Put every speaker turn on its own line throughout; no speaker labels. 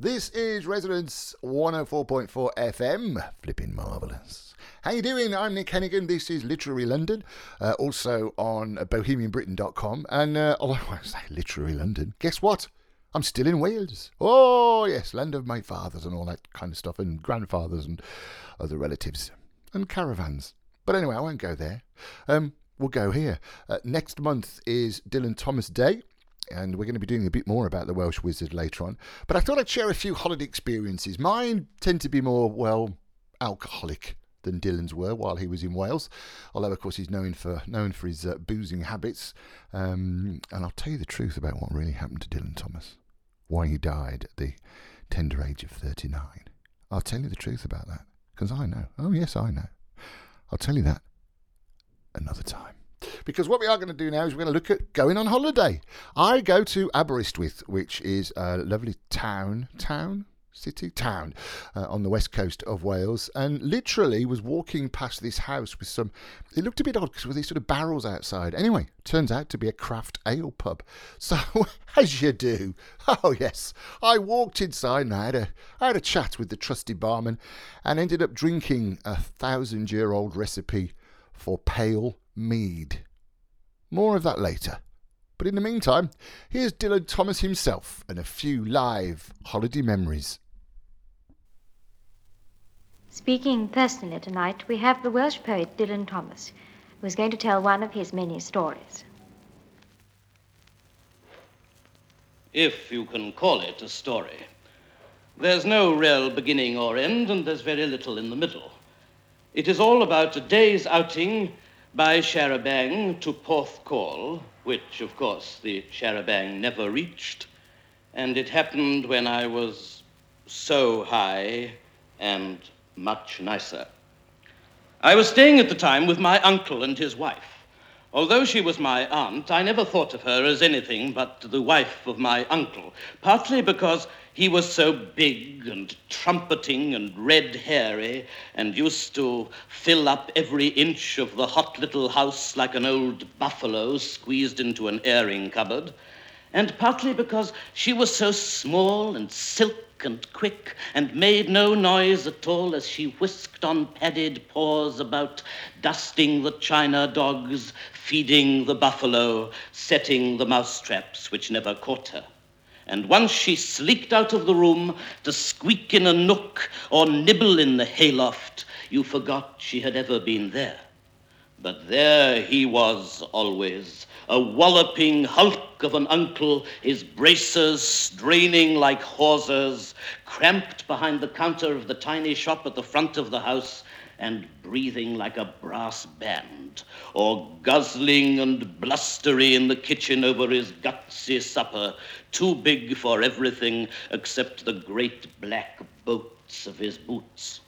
This is Resonance 104.4 FM. Flipping marvellous. How you doing? I'm Nick Hennegan. This is Literary London, uh, also on bohemianbritain.com. And uh, although I say Literary London, guess what? I'm still in Wales. Oh, yes, land of my fathers and all that kind of stuff, and grandfathers and other relatives, and caravans. But anyway, I won't go there. Um, we'll go here. Uh, next month is Dylan Thomas Day, and we're going to be doing a bit more about the Welsh Wizard later on. But I thought I'd share a few holiday experiences. Mine tend to be more, well, alcoholic than Dylan's were while he was in Wales. Although, of course, he's known for known for his uh, boozing habits. Um, and I'll tell you the truth about what really happened to Dylan Thomas, why he died at the tender age of 39. I'll tell you the truth about that because I know. Oh, yes, I know. I'll tell you that another time. Because what we are going to do now is we're going to look at going on holiday. I go to Aberystwyth, which is a lovely town, town, city, town uh, on the west coast of Wales, and literally was walking past this house with some. It looked a bit odd because with these sort of barrels outside. Anyway, turns out to be a craft ale pub. So as you do, oh yes, I walked inside and I had a I had a chat with the trusty barman, and ended up drinking a thousand year old recipe for pale mead. More of that later. But in the meantime, here's Dylan Thomas himself and a few live holiday memories.
Speaking personally tonight, we have the Welsh poet Dylan Thomas, who is going to tell one of his many stories.
If you can call it a story. There's no real beginning or end, and there's very little in the middle. It is all about a day's outing by charabanc to Porthcawl, which, of course, the charabanc never reached. And it happened when I was so high and much nicer. I was staying at the time with my uncle and his wife. Although she was my aunt, I never thought of her as anything but the wife of my uncle, partly because he was so big and trumpeting and red hairy and used to fill up every inch of the hot little house like an old buffalo squeezed into an airing cupboard, and partly because she was so small and silk and quick, and made no noise at all as she whisked on padded paws about, dusting the china dogs, feeding the buffalo, setting the mousetraps which never caught her. And once she sleeked out of the room to squeak in a nook or nibble in the hayloft, you forgot she had ever been there. But there he was always, a walloping hulk of an uncle, his braces straining like hawsers, cramped behind the counter of the tiny shop at the front of the house, and breathing like a brass band, or guzzling and blustery in the kitchen over his gutsy supper, too big for everything except the great black boats of his boots.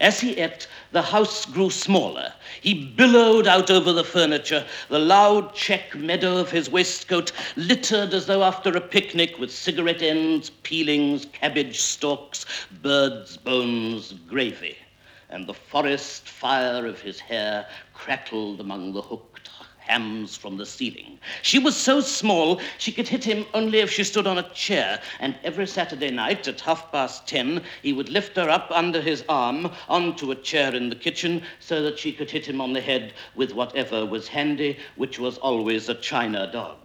As he ate, the house grew smaller. He billowed out over the furniture, the loud check meadow of his waistcoat littered as though after a picnic with cigarette ends, peelings, cabbage stalks, birds' bones, gravy. And the forest fire of his hair crackled among the hooked hams from the ceiling. She was so small she could hit him only if she stood on a chair, and every Saturday night at half past ten he would lift her up under his arm onto a chair in the kitchen so that she could hit him on the head with whatever was handy, which was always a china dog.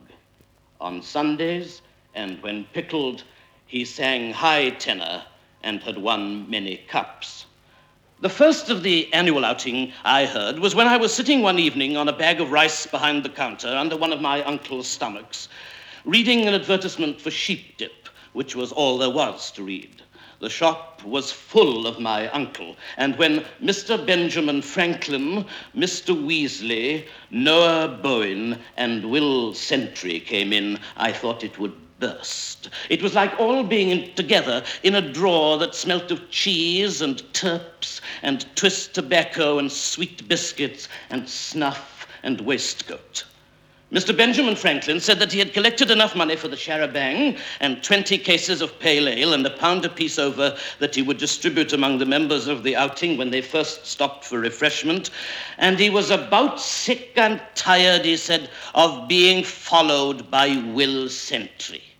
On Sundays, and when pickled, he sang high tenor and had won many cups. The first of the annual outing I heard was when I was sitting one evening on a bag of rice behind the counter under one of my uncle's stomachs, reading an advertisement for sheep dip, which was all there was to read. The shop was full of my uncle, and when Mr. Benjamin Franklin, Mr. Weazley, Noah Bowen, and Will Sentry came in, I thought it would burst. It was like all being in, together in a drawer that smelt of cheese and turps and twist tobacco and sweet biscuits and snuff and waistcoat. Mr. Benjamin Franklin said that he had collected enough money for the charabanc and 20 cases of pale ale and a pound apiece over that he would distribute among the members of the outing when they first stopped for refreshment. And he was about sick and tired, he said, of being followed by Will Sentry.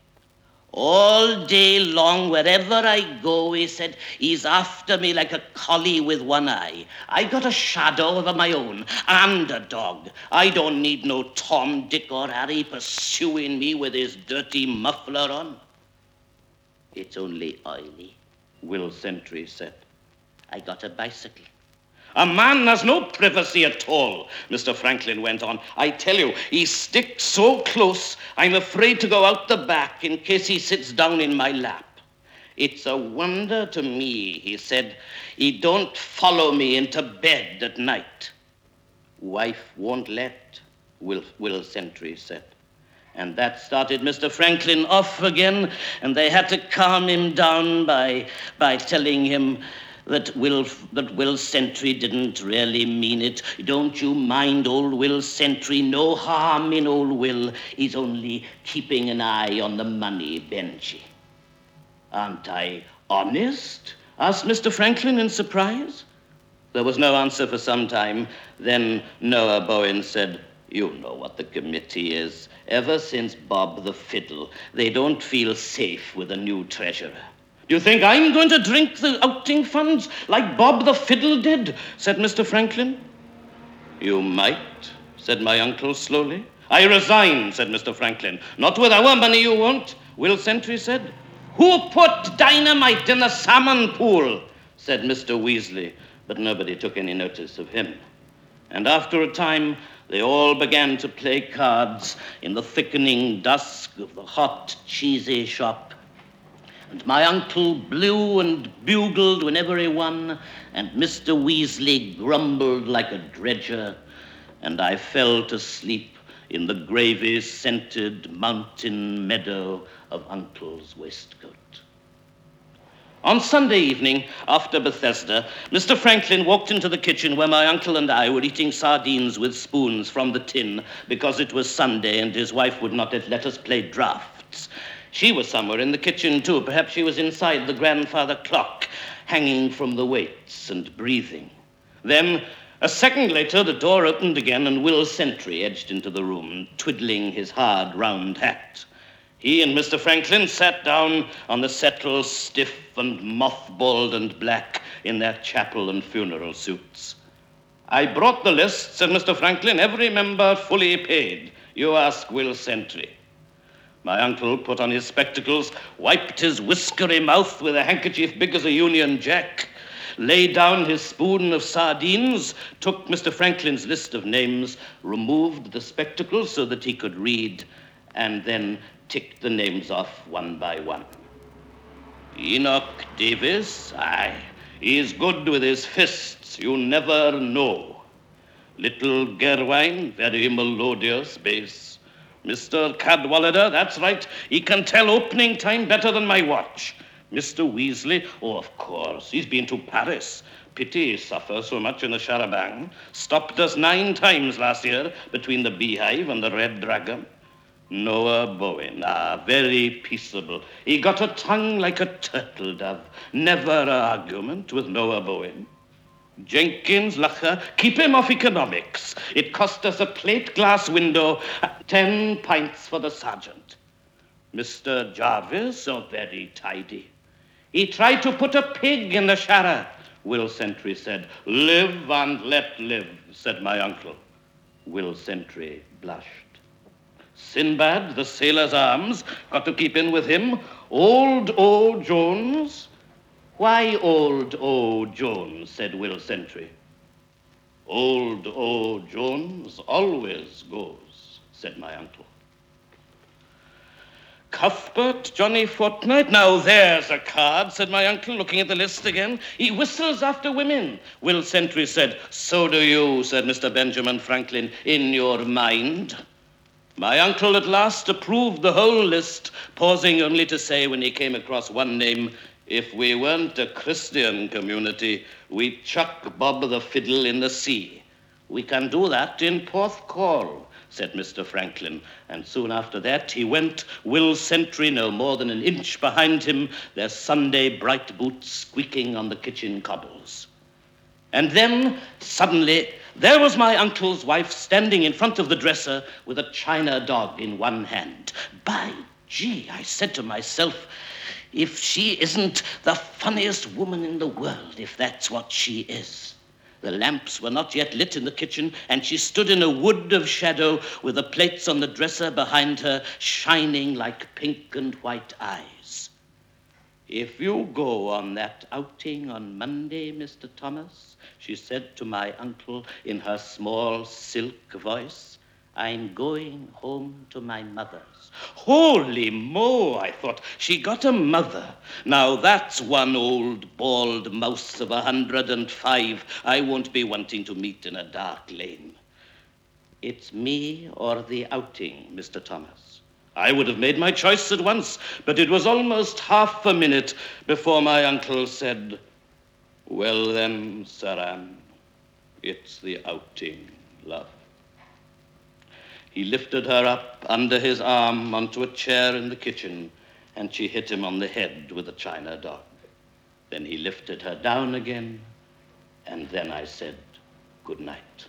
All day long, wherever I go, he said, he's after me like a collie with one eye. I got a shadow of my own, and a dog. I don't need no Tom, Dick, or Harry pursuing me with his dirty muffler on. It's only oily, Will Sentry said. I got a bicycle. A man has no privacy at all, Mr. Franklin went on. I tell you, he sticks so close, I'm afraid to go out the back in case he sits down in my lap. It's a wonder to me, he said, he don't follow me into bed at night. Wife won't let, Will, Will Sentry said. And that started Mr. Franklin off again, and they had to calm him down by, by telling him that Will, that Will Sentry didn't really mean it. Don't you mind old Will Sentry? No harm in old Will. He's only keeping an eye on the money, Benji. Aren't I honest? asked Mr. Franklin in surprise. There was no answer for some time. Then Noah Bowen said, You know what the committee is. Ever since Bob the Fiddle, they don't feel safe with a new treasurer. You think I'm going to drink the outing funds like Bob the Fiddle did? said Mr. Franklin. You might, said my uncle slowly. I resign, said Mr. Franklin. Not with our money, you won't, Will Sentry said. Who put dynamite in the salmon pool? said Mr. Weazley, but nobody took any notice of him. And after a time, they all began to play cards in the thickening dusk of the hot, cheesy shop and my uncle blew and bugled whenever he won, and Mr. Weazley grumbled like a dredger, and I fell to sleep in the gravy scented mountain meadow of Uncle's waistcoat. On Sunday evening, after Bethesda, Mr. Franklin walked into the kitchen where my uncle and I were eating sardines with spoons from the tin because it was Sunday and his wife would not let us play drafts. She was somewhere in the kitchen, too. Perhaps she was inside the grandfather clock, hanging from the weights and breathing. Then, a second later, the door opened again, and Will Sentry edged into the room, twiddling his hard, round hat. He and Mr. Franklin sat down on the settle, stiff and mothballed and black in their chapel and funeral suits. I brought the list, said Mr. Franklin, every member fully paid. You ask Will Sentry. My uncle put on his spectacles, wiped his whiskery mouth with a handkerchief big as a Union Jack, laid down his spoon of sardines, took Mr. Franklin's list of names, removed the spectacles so that he could read, and then ticked the names off one by one. Enoch Davis, aye, he's good with his fists, you never know. Little Gerwain, very melodious bass. Mr. Cadwallader, that's right. He can tell opening time better than my watch. Mr. Weazley, oh, of course, he's been to Paris. Pity he suffers so much in the charabanc. Stopped us nine times last year between the Beehive and the Red Dragon. Noah Bowen, ah, very peaceable. He got a tongue like a turtle dove. Never a argument with Noah Bowen. Jenkins, Loughor, keep him off economics. It cost us a plate glass window, uh, ten pints for the sergeant. Mr. Jarvis, so very tidy. He tried to put a pig in the charra. Will Sentry said, Live and let live, said my uncle. Will Sentry blushed. Sinbad, the sailor's arms, got to keep in with him. Old O. Jones, why old O. Jones? said Will Sentry. Old O. Jones always goes, said my uncle. Cuthbert, Johnny Fortnight, now there's a card, said my uncle, looking at the list again. He whistles after women. Will Sentry said, So do you, said Mr. Benjamin Franklin, in your mind. My uncle at last approved the whole list, pausing only to say when he came across one name, if we weren't a Christian community, we'd chuck Bob the Fiddle in the sea. We can do that in Porthcawl, said Mr. Franklin. And soon after that, he went, Will Sentry no more than an inch behind him, their Sunday bright boots squeaking on the kitchen cobbles. And then, suddenly, there was my uncle's wife standing in front of the dresser with a china dog in one hand. By Gee, I said to myself, if she isn't the funniest woman in the world, if that's what she is. The lamps were not yet lit in the kitchen, and she stood in a wood of shadow with the plates on the dresser behind her shining like pink and white eyes. If you go on that outing on Monday, Mr. Thomas, she said to my uncle in her small silk voice, I'm going home to my mother's. Holy Mo, I thought, she got a mother. Now that's one old bald mouse of a hundred and five I won't be wanting to meet in a dark lane. It's me or the outing, Mr. Thomas. I would have made my choice at once, but it was almost half a minute before my uncle said, Well then, Sir Anne, it's the outing, love. He lifted her up under his arm onto a chair in the kitchen, and she hit him on the head with a china dog. Then he lifted her down again, and then I said, Good night.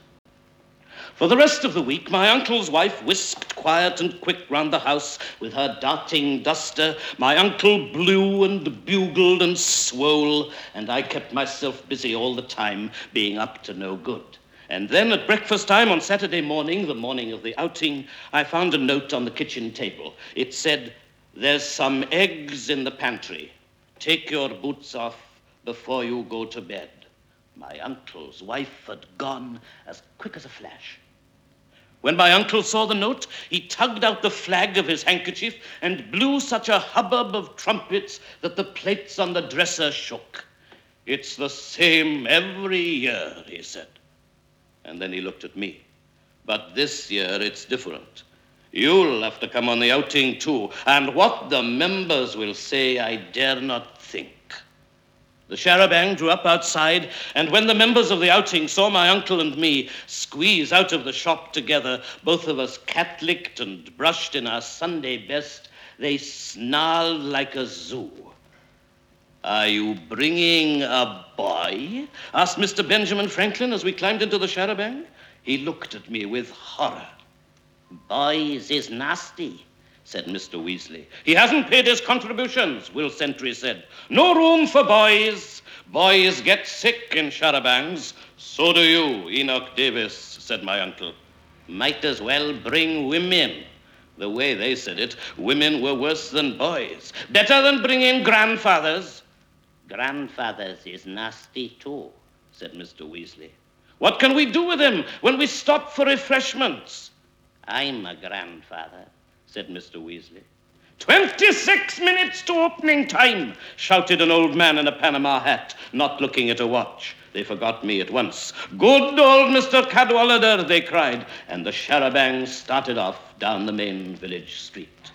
For the rest of the week, my uncle's wife whisked quiet and quick round the house with her darting duster. My uncle blew and bugled and swole, and I kept myself busy all the time, being up to no good. And then at breakfast time on Saturday morning, the morning of the outing, I found a note on the kitchen table. It said, There's some eggs in the pantry. Take your boots off before you go to bed. My uncle's wife had gone as quick as a flash. When my uncle saw the note, he tugged out the flag of his handkerchief and blew such a hubbub of trumpets that the plates on the dresser shook. It's the same every year, he said. And then he looked at me. But this year it's different. You'll have to come on the outing too, and what the members will say, I dare not think. The char-a-banc drew up outside, and when the members of the outing saw my uncle and me squeeze out of the shop together, both of us cat-licked and brushed in our Sunday best, they snarled like a zoo. Are you bringing a boy? asked Mr. Benjamin Franklin as we climbed into the char-a-banc. He looked at me with horror. Boys is nasty, said Mr. Weazley. He hasn't paid his contributions, Will Sentry said. No room for boys. Boys get sick in char-a-bancs. So do you, Enoch Davis, said my uncle. Might as well bring women. The way they said it, women were worse than boys. Better than bringing grandfathers. Grandfathers is nasty too, said Mr. Weazley. What can we do with him when we stop for refreshments? I'm a grandfather, said Mr. Weazley. Twenty-six minutes to opening time, shouted an old man in a Panama hat, not looking at a watch. They forgot me at once. Good old Mr. Cadwallader, they cried, and the char-a-banc started off down the main village street.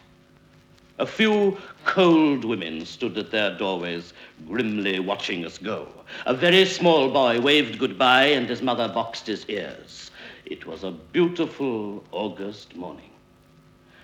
A few cold women stood at their doorways, grimly watching us go. A very small boy waved goodbye, and his mother boxed his ears. It was a beautiful August morning.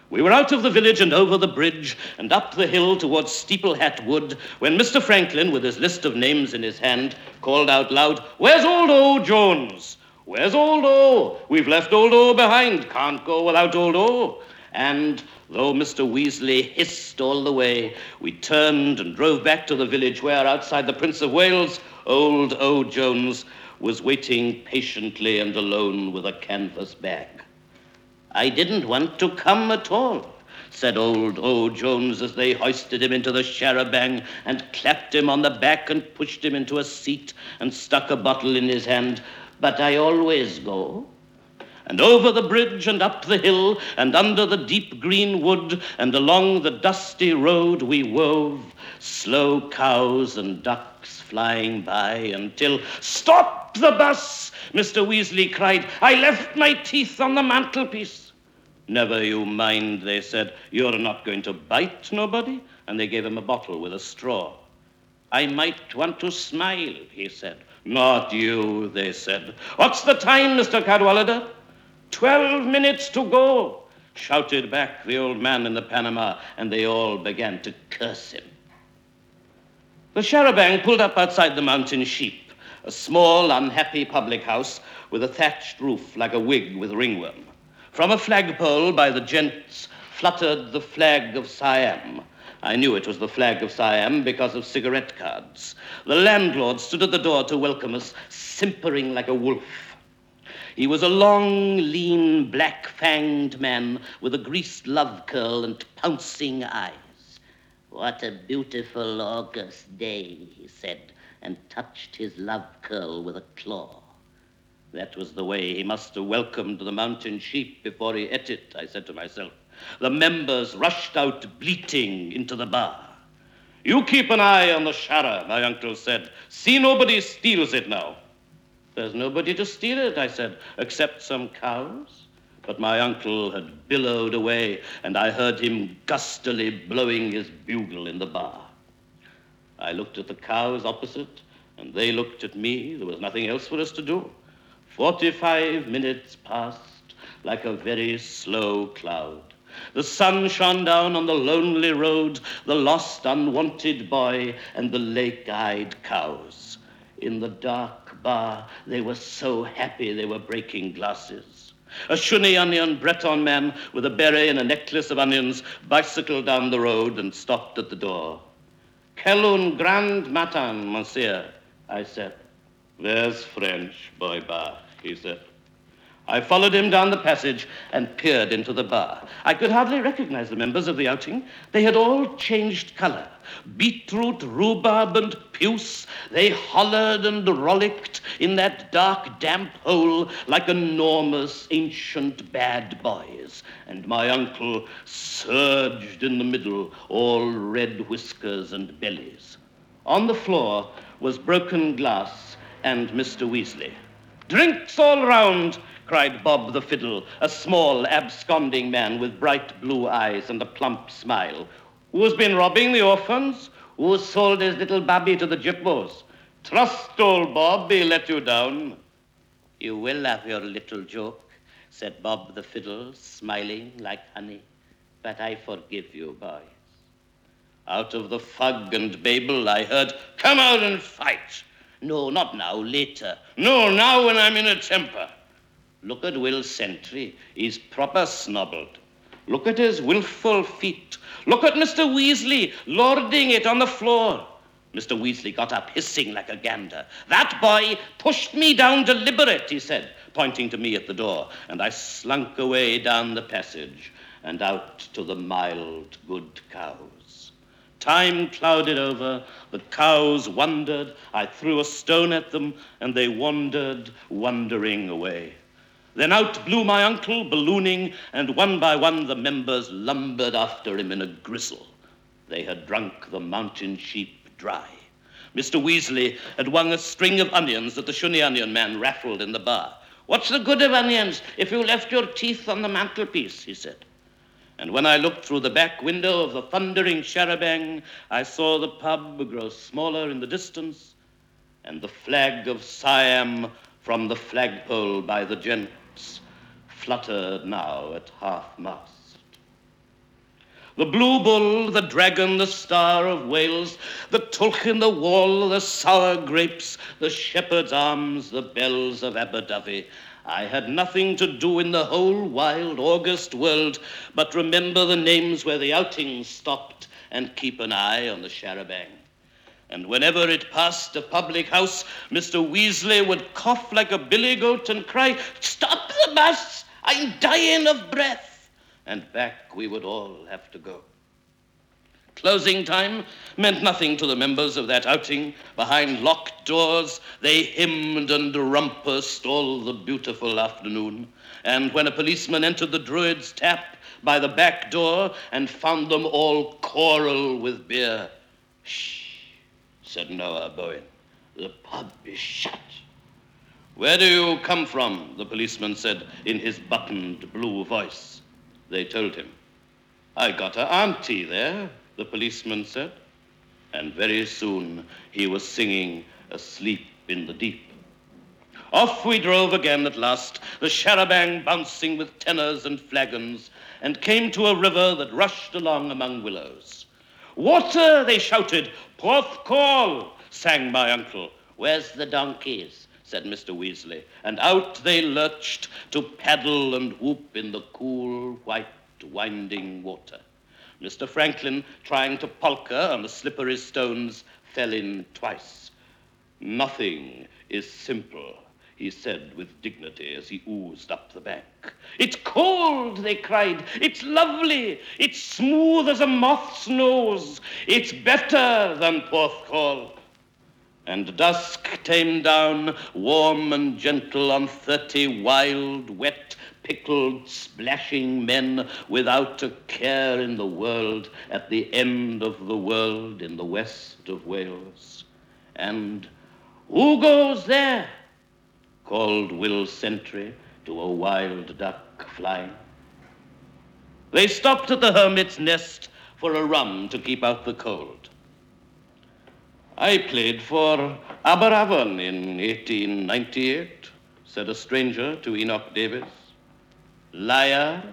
We were out of the village and over the bridge and up the hill towards Steeple Hat Wood when Mr. Franklin, with his list of names in his hand, called out loud, Where's old O Jones? Where's old O? We've left old O behind. Can't go without old O. And though Mr. Weazley hissed all the way, we turned and drove back to the village where, outside the Prince of Wales, old O. Jones was waiting patiently and alone with a canvas bag. I didn't want to come at all, said old O. Jones as they hoisted him into the char-a-banc and clapped him on the back and pushed him into a seat and stuck a bottle in his hand. But I always go and over the bridge and up the hill and under the deep green wood and along the dusty road we wove, slow cows and ducks flying by until, Stop the bus! Mr. Weazley cried. I left my teeth on the mantelpiece. Never you mind, they said. You're not going to bite nobody. And they gave him a bottle with a straw. I might want to smile, he said. Not you, they said. What's the time, Mr. Cadwallader? Twelve minutes to go, shouted back the old man in the Panama, and they all began to curse him. The char-a-banc pulled up outside the Mountain Sheep, a small, unhappy public house with a thatched roof like a wig with ringworm. From a flagpole by the gents' fluttered the flag of Siam. I knew it was the flag of Siam because of cigarette cards. The landlord stood at the door to welcome us, simpering like a wolf. He was a long, lean, black fanged man with a greased love curl and pouncing eyes. What a beautiful August day, he said, and touched his love curl with a claw. That was the way he must have welcomed the mountain sheep before he ate it, I said to myself. The members rushed out bleating into the bar. You keep an eye on the charra, my uncle said. See nobody steals it now. There's nobody to steal it, I said, except some cows. But my uncle had billowed away, and I heard him gustily blowing his bugle in the bar. I looked at the cows opposite, and they looked at me. There was nothing else for us to do. Forty-five minutes passed like a very slow cloud. The sun shone down on the lonely road, the lost, unwanted boy, and the lake eyed cows. In the dark bar, they were so happy they were breaking glasses. A Shoni onion Breton man with a beret and a necklace of onions bicycled down the road and stopped at the door. Quel grand matin, monsieur, I said. There's French, boy bar, he said. I followed him down the passage and peered into the bar. I could hardly recognize the members of the outing. They had all changed color. Beetroot, rhubarb, and puce, they hollered and rollicked in that dark, damp hole like enormous, ancient bad boys. And my uncle surged in the middle, all red whiskers and bellies. On the floor was broken glass and Mr. Weazley. Drinks all round, cried Bob the Fiddle, a small, absconding man with bright blue eyes and a plump smile. Who's been robbing the orphans? Who sold his little babby to the gyppos? Trust old Bob, he let you down. You will have your little joke, said Bob the Fiddle, smiling like honey. But I forgive you, boys. Out of the fog and babel I heard, Come out and fight. No, not now, later. No, now when I'm in a temper. Look at Will Sentry. He's proper snobbled. Look at his wilful feet. Look at Mr. Weazley lording it on the floor. Mr. Weazley got up hissing like a gander. That boy pushed me down deliberate, he said, pointing to me at the door, and I slunk away down the passage and out to the mild, good cows. Time clouded over, the cows wondered, I threw a stone at them, and they wandered, wandering away. Then out blew my uncle, ballooning, and one by one the members lumbered after him in a gristle. They had drunk the mountain sheep dry. Mr. Weazley had won a string of onions that the Shoni Onion man raffled in the bar. What's the good of onions if you left your teeth on the mantelpiece? he said. And when I looked through the back window of the thundering charabanc, I saw the pub grow smaller in the distance and the flag of Siam from the flagpole by the gents fluttered now at half mast. The blue bull, the dragon, the star of Wales, the tulk in the wall, the sour grapes, the shepherd's arms, the bells of Aberdyfi. I had nothing to do in the whole wild August world but remember the names where the outings stopped and keep an eye on the charabanc. And whenever it passed a public house, Mr. Weazley would cough like a billy goat and cry, Stop the bus! I'm dying of breath. And back we would all have to go. Closing time meant nothing to the members of that outing. Behind locked doors, they hymned and rumpused all the beautiful afternoon. And when a policeman entered the Druid's tap by the back door and found them all choral with beer, shh said Noah Bowen. The pub is shut. Where do you come from? the policeman said in his buttoned blue voice. They told him. I got a auntie there, the policeman said. And very soon he was singing Asleep in the Deep. Off we drove again at last, the charabanc bouncing with tenors and flagons, and came to a river that rushed along among willows. Water, they shouted. Porthcawl, sang my uncle. Where's the donkeys? Said Mr. Weazley. And out they lurched to paddle and whoop in the cool white winding water. Mr. Franklin, trying to polka on the slippery stones, fell in twice. Nothing is simple, he said with dignity as he oozed up the bank. It's cold, they cried. It's lovely. It's smooth as a moth's nose. It's better than Porthcawl. And dusk came down, warm and gentle, on thirty wild, wet, pickled, splashing men without a care in the world at the end of the world in the west of Wales. And who goes there? called Will Sentry to a wild duck flying. They stopped at the hermit's nest for a rum to keep out the cold. I played for Aberavon in 1898, said a stranger to Enoch Davis. Liar,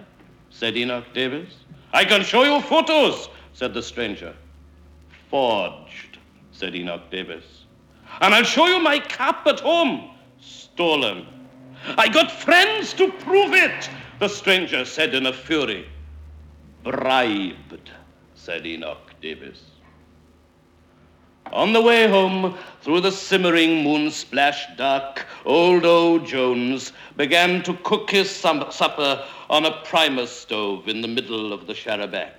said Enoch Davis. I can show you photos, said the stranger. Forged, said Enoch Davis. And I'll show you my cap at home, stolen. I got friends to prove it, the stranger said in a fury. Bribed, said Enoch Davis. On the way home, through the simmering moon-splashed dark, old O. Jones began to cook his supper on a primus stove in the middle of the charabanc.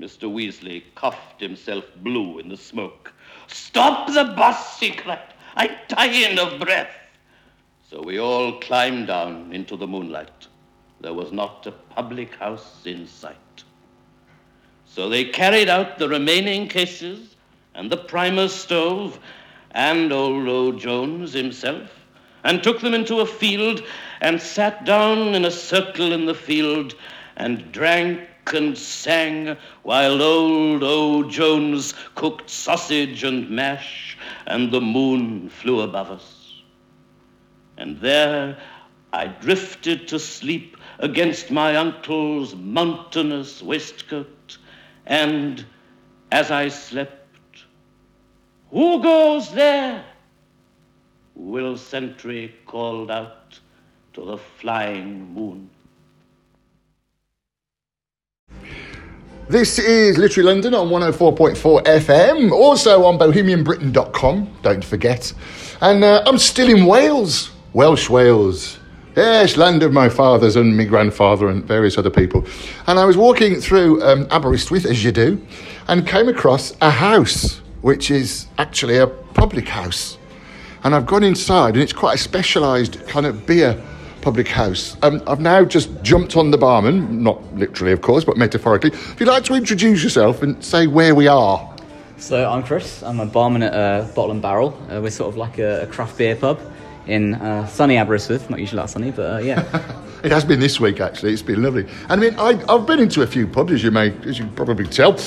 Mr. Weazley coughed himself blue in the smoke. Stop the bus, he cried. I'm dying of breath. So we all climbed down into the moonlight. There was not a public house in sight. So they carried out the remaining cases and the primus stove and old O. Jones himself and took them into a field and sat down in a circle in the field and drank and sang while old O. Jones cooked sausage and mash and the moon flew above us and there I drifted to sleep against my uncle's mountainous waistcoat, and as I slept, who goes there? Will Sentry called out to the flying moon.
This is Literary London on 104.4 FM, also on bohemianbritain.com, don't forget. And uh, I'm still in Wales. Welsh Wales. Yes, land of my fathers and my grandfather and various other people. And I was walking through um, Aberystwyth, as you do, and came across a house, which is actually a public house. And I've gone inside, and it's quite a specialised kind of beer public house. Um, I've now just jumped on the barman, not literally, of course, but metaphorically. If you'd like to introduce yourself and say where we are.
So I'm Chris. I'm a barman at uh, Bottle and Barrel. Uh, we're sort of like a, a craft beer pub in uh, sunny Aberystwyth. Not usually that sunny, but uh, yeah.
it has been this week actually. It's been lovely. And I mean, I, have been into a few pubs, as you may, as you probably tell,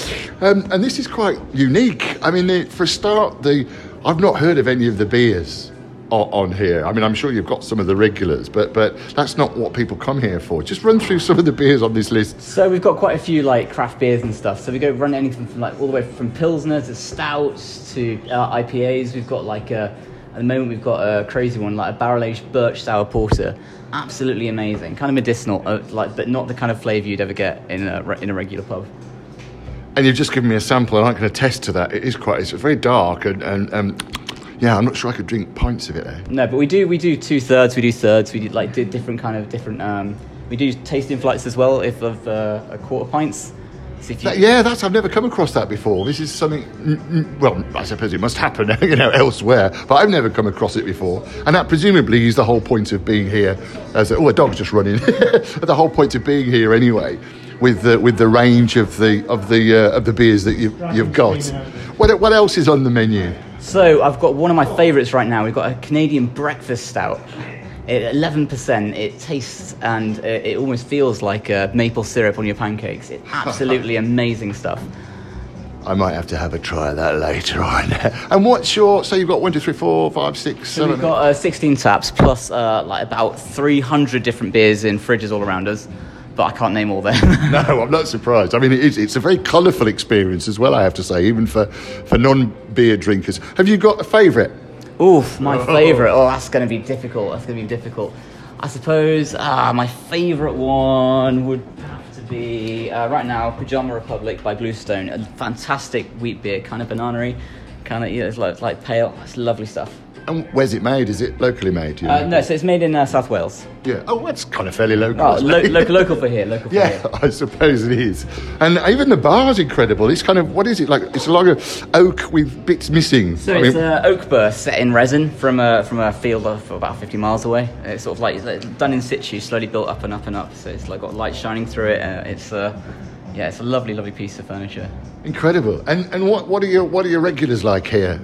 um, and this is quite unique. I mean, the, for a start, the I've not heard of any of the beers on here. I mean, I'm sure you've got some of the regulars, but but that's not what people come here for. Just run through some of the beers on this list.
So we've got quite a few like craft beers and stuff. So we go run anything from like all the way from pilsner to stouts to uh, IPAs. We've got like a at the moment, we've got a crazy one, like a barrel aged birch sour porter. Absolutely amazing, kind of medicinal, uh, like, but not the kind of flavour you'd ever get in a, in a regular pub.
And you've just given me a sample, and I can attest to that. It is quite, it's very dark, and, and um, yeah, I'm not sure I could drink pints of it there.
No, but we do, we do two thirds, we do thirds, we do like different kind of different. Um, we do tasting flights as well, if of uh, a quarter pints.
You... That, yeah, that's I've never come across that before. This is something. Well, I suppose it must happen, you know, elsewhere, but I've never come across it before. And that presumably is the whole point of being here. As a, oh, a dog's just running. the whole point of being here, anyway, with the with the range of the of the uh, of the beers that you've you've got. What what else is on the menu?
So I've got one of my favourites right now. We've got a Canadian breakfast stout. Eleven percent. It tastes and uh, it almost feels like uh, maple syrup on your pancakes. It's absolutely amazing stuff.
I might have to have a try of that later on. and what's your? So you've got one, two, three, four, five, six,
so We've got uh, 16 taps plus uh, like about 300 different beers in fridges all around us. But I can't name all them.
no, I'm not surprised. I mean, it is, it's a very colourful experience as well. I have to say, even for, for non-beer drinkers. Have you got a favourite?
Oof, my favourite. Oh, that's going to be difficult. That's going to be difficult. I suppose ah, my favourite one would have to be uh, right now Pajama Republic by Bluestone, a fantastic wheat beer, kind of banana kind of, yeah, it's like, it's like pale. It's lovely stuff.
And where's it made? Is it locally made? you
Uh, no, so it's made in uh, South Wales.
Yeah. Oh, that's kind of fairly local.
Oh, lo- local, local for here, local for
Yeah,
here.
I suppose it is. And even the bar is incredible. It's kind of, what is it? Like, it's a log of oak with bits missing.
So
I
it's
mean,
uh, oak burr set in resin from a from a field of about 50 miles away. It's sort of like it's like done in situ, slowly built up and up and up. So it's like got light shining through it. Uh, it's uh, yeah, it's a lovely, lovely piece of furniture.
incredible. And and what, what are your what are your regulars like here?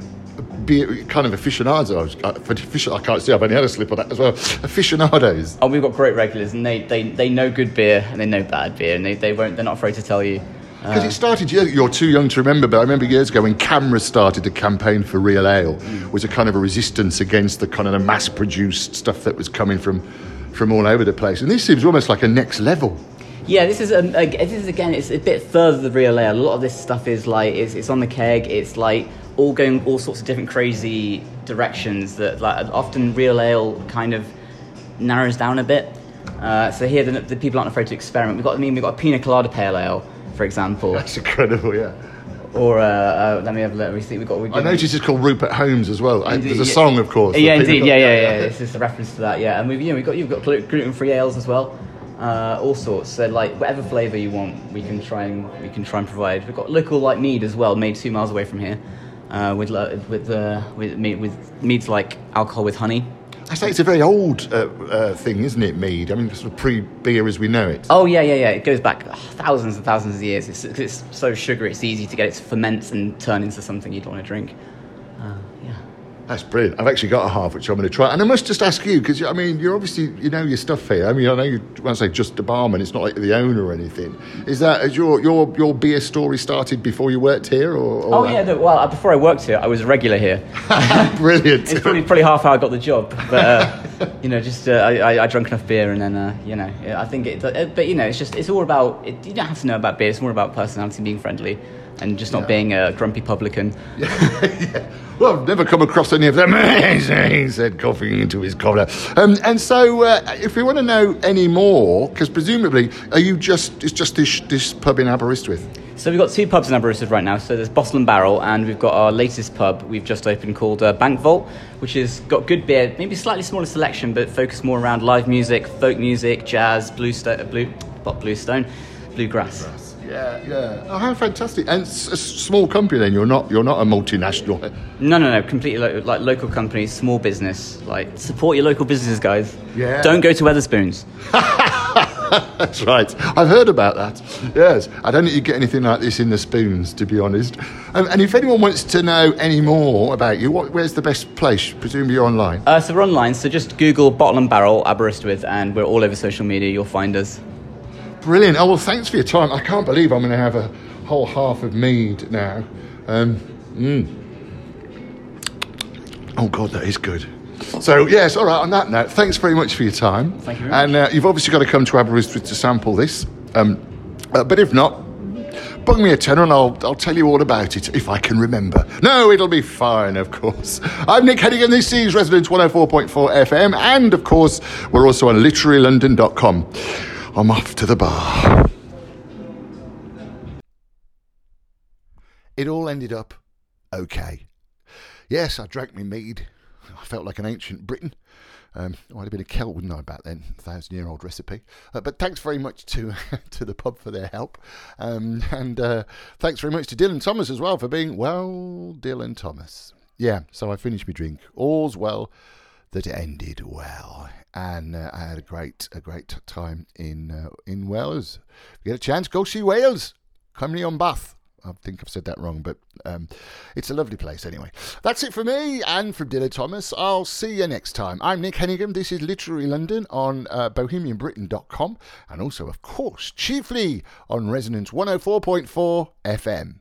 Be kind of aficionados. Uh, I can't see. I've only had a slip of that as well. Aficionados.
Oh, we've got great regulars, and they, they, they know good beer and they know bad beer, and they, they won't they're not afraid to tell you.
Because
Uh,
it started, you're, you're too young to remember, but I remember years ago when CAMRA started the campaign for Real Ale, was a kind of a resistance against the kind of the mass-produced stuff that was coming from, from all over the place. And this seems almost like a next level.
Yeah, this is um, this is again. It's a bit further than real ale. A lot of this stuff is like it's, it's on the keg. It's like all going all sorts of different crazy directions that like often real ale kind of narrows down a bit. Uh, so here the, the people aren't afraid to experiment. We've got I mean we've got a pina colada pale ale, for example,
That's incredible, yeah.
or uh, uh, let me have let me see. We've got. We've
I noticed it's called Rupert Holmes as well.
Indeed,
there's a
yeah.
song, of course.
Yeah, indeed. Yeah, yeah, yeah. This is a reference to that. Yeah, and we've you know we've got you've got gluten free ales as well. Uh, all sorts. So like whatever flavour you want, we can try and we can try and provide. We've got local like mead as well, made two miles away from here, uh, with with uh, with mead, with meads like alcohol with honey.
I say it's a very old uh, uh, thing, isn't it, mead? I mean, sort of pre-beer as we know it.
Oh yeah, yeah, yeah. It goes back thousands and thousands of years. It's, it's so sugary. It's easy to get it to ferment and turn into something you'd want to drink. Uh, yeah.
That's brilliant. I've actually got a half which I'm going to try. And I must just ask you, because I mean, you're obviously, you know your stuff here. I mean, I know you, when I say just the barman, it's not like the owner or anything. Is that, has your, your, your beer story started before you worked here? Or, or
Oh yeah. Well, uh, before I worked here, I was a regular here.
brilliant.
It's probably, probably half how I got the job, but uh, you know, just uh, I, I, I drank enough beer, and then uh, you know, I think it. Uh, but you know, it's just it's all about. It, you don't have to know about beer. It's more about personality, being friendly, and just not
Yeah.
being a grumpy publican.
yeah. Well, I've never come across any of them. he said, coughing into his collar. Um, and so, uh, if we want to know any more, because presumably, are you just, it's just this, this pub in Aberystwyth?
So we've got two pubs in Aberystwyth right now. So there's Bottle and Barrel, and we've got our latest pub we've just opened called uh, Bank Vault, which has got good beer, maybe slightly smaller selection, but focused more around live music, folk music, jazz, blue, sto- blue, not bluestone, bluegrass.
Yeah, yeah. Oh, how fantastic! And it's a small company. Then you're not you're not a multinational.
No, no, no. Completely lo- like local companies, small business. Like support your local businesses, guys.
Yeah.
Don't go to Wetherspoons.
That's right. I've heard about that. Yes, I don't think you get anything like this in the spoons, to be honest. Um, and if anyone wants to know any more about you, what, where's the best place? Presumably you're online.
Uh, so we're online. So just Google Bottle and Barrel Aberystwyth, and we're all over social media. You'll find us.
Brilliant. Oh well, thanks for your time. I can't believe I'm going to have a whole half of mead now. Um, mm. Oh God, that is good. So yes, all right. On that note, thanks very much for your time.
Thank you very
And uh, you've obviously got to come to Aberystwyth to sample this. Um, uh, but if not, bung me a tenner and I'll, I'll tell you all about it if I can remember. No, it'll be fine, of course. I'm Nick Hennegan. This is Resonance 104.4 FM. And of course, we're also on literarylondon.com. I'm off to the bar. It all ended up okay. Yes, I drank my mead. I felt like an ancient Briton. Um, I'd have been a Celt, wouldn't I, back then? Thousand year old recipe. Uh, but thanks very much to to the pub for their help. Um, and uh, thanks very much to Dylan Thomas as well for being, well, Dylan Thomas. Yeah, so I finished my drink. All's well that ended well. And uh, I had a great a great time in uh, in Wales. If you get a chance, go see Wales. Cymru on Bath. I think I've said that wrong, but um, it's a lovely place anyway. That's it for me and from Dylan Thomas. I'll see you next time. I'm Nick Hennegan. This is Literary London on uh, bohemianbritain.com and also, of course, chiefly on Resonance 104.4 FM.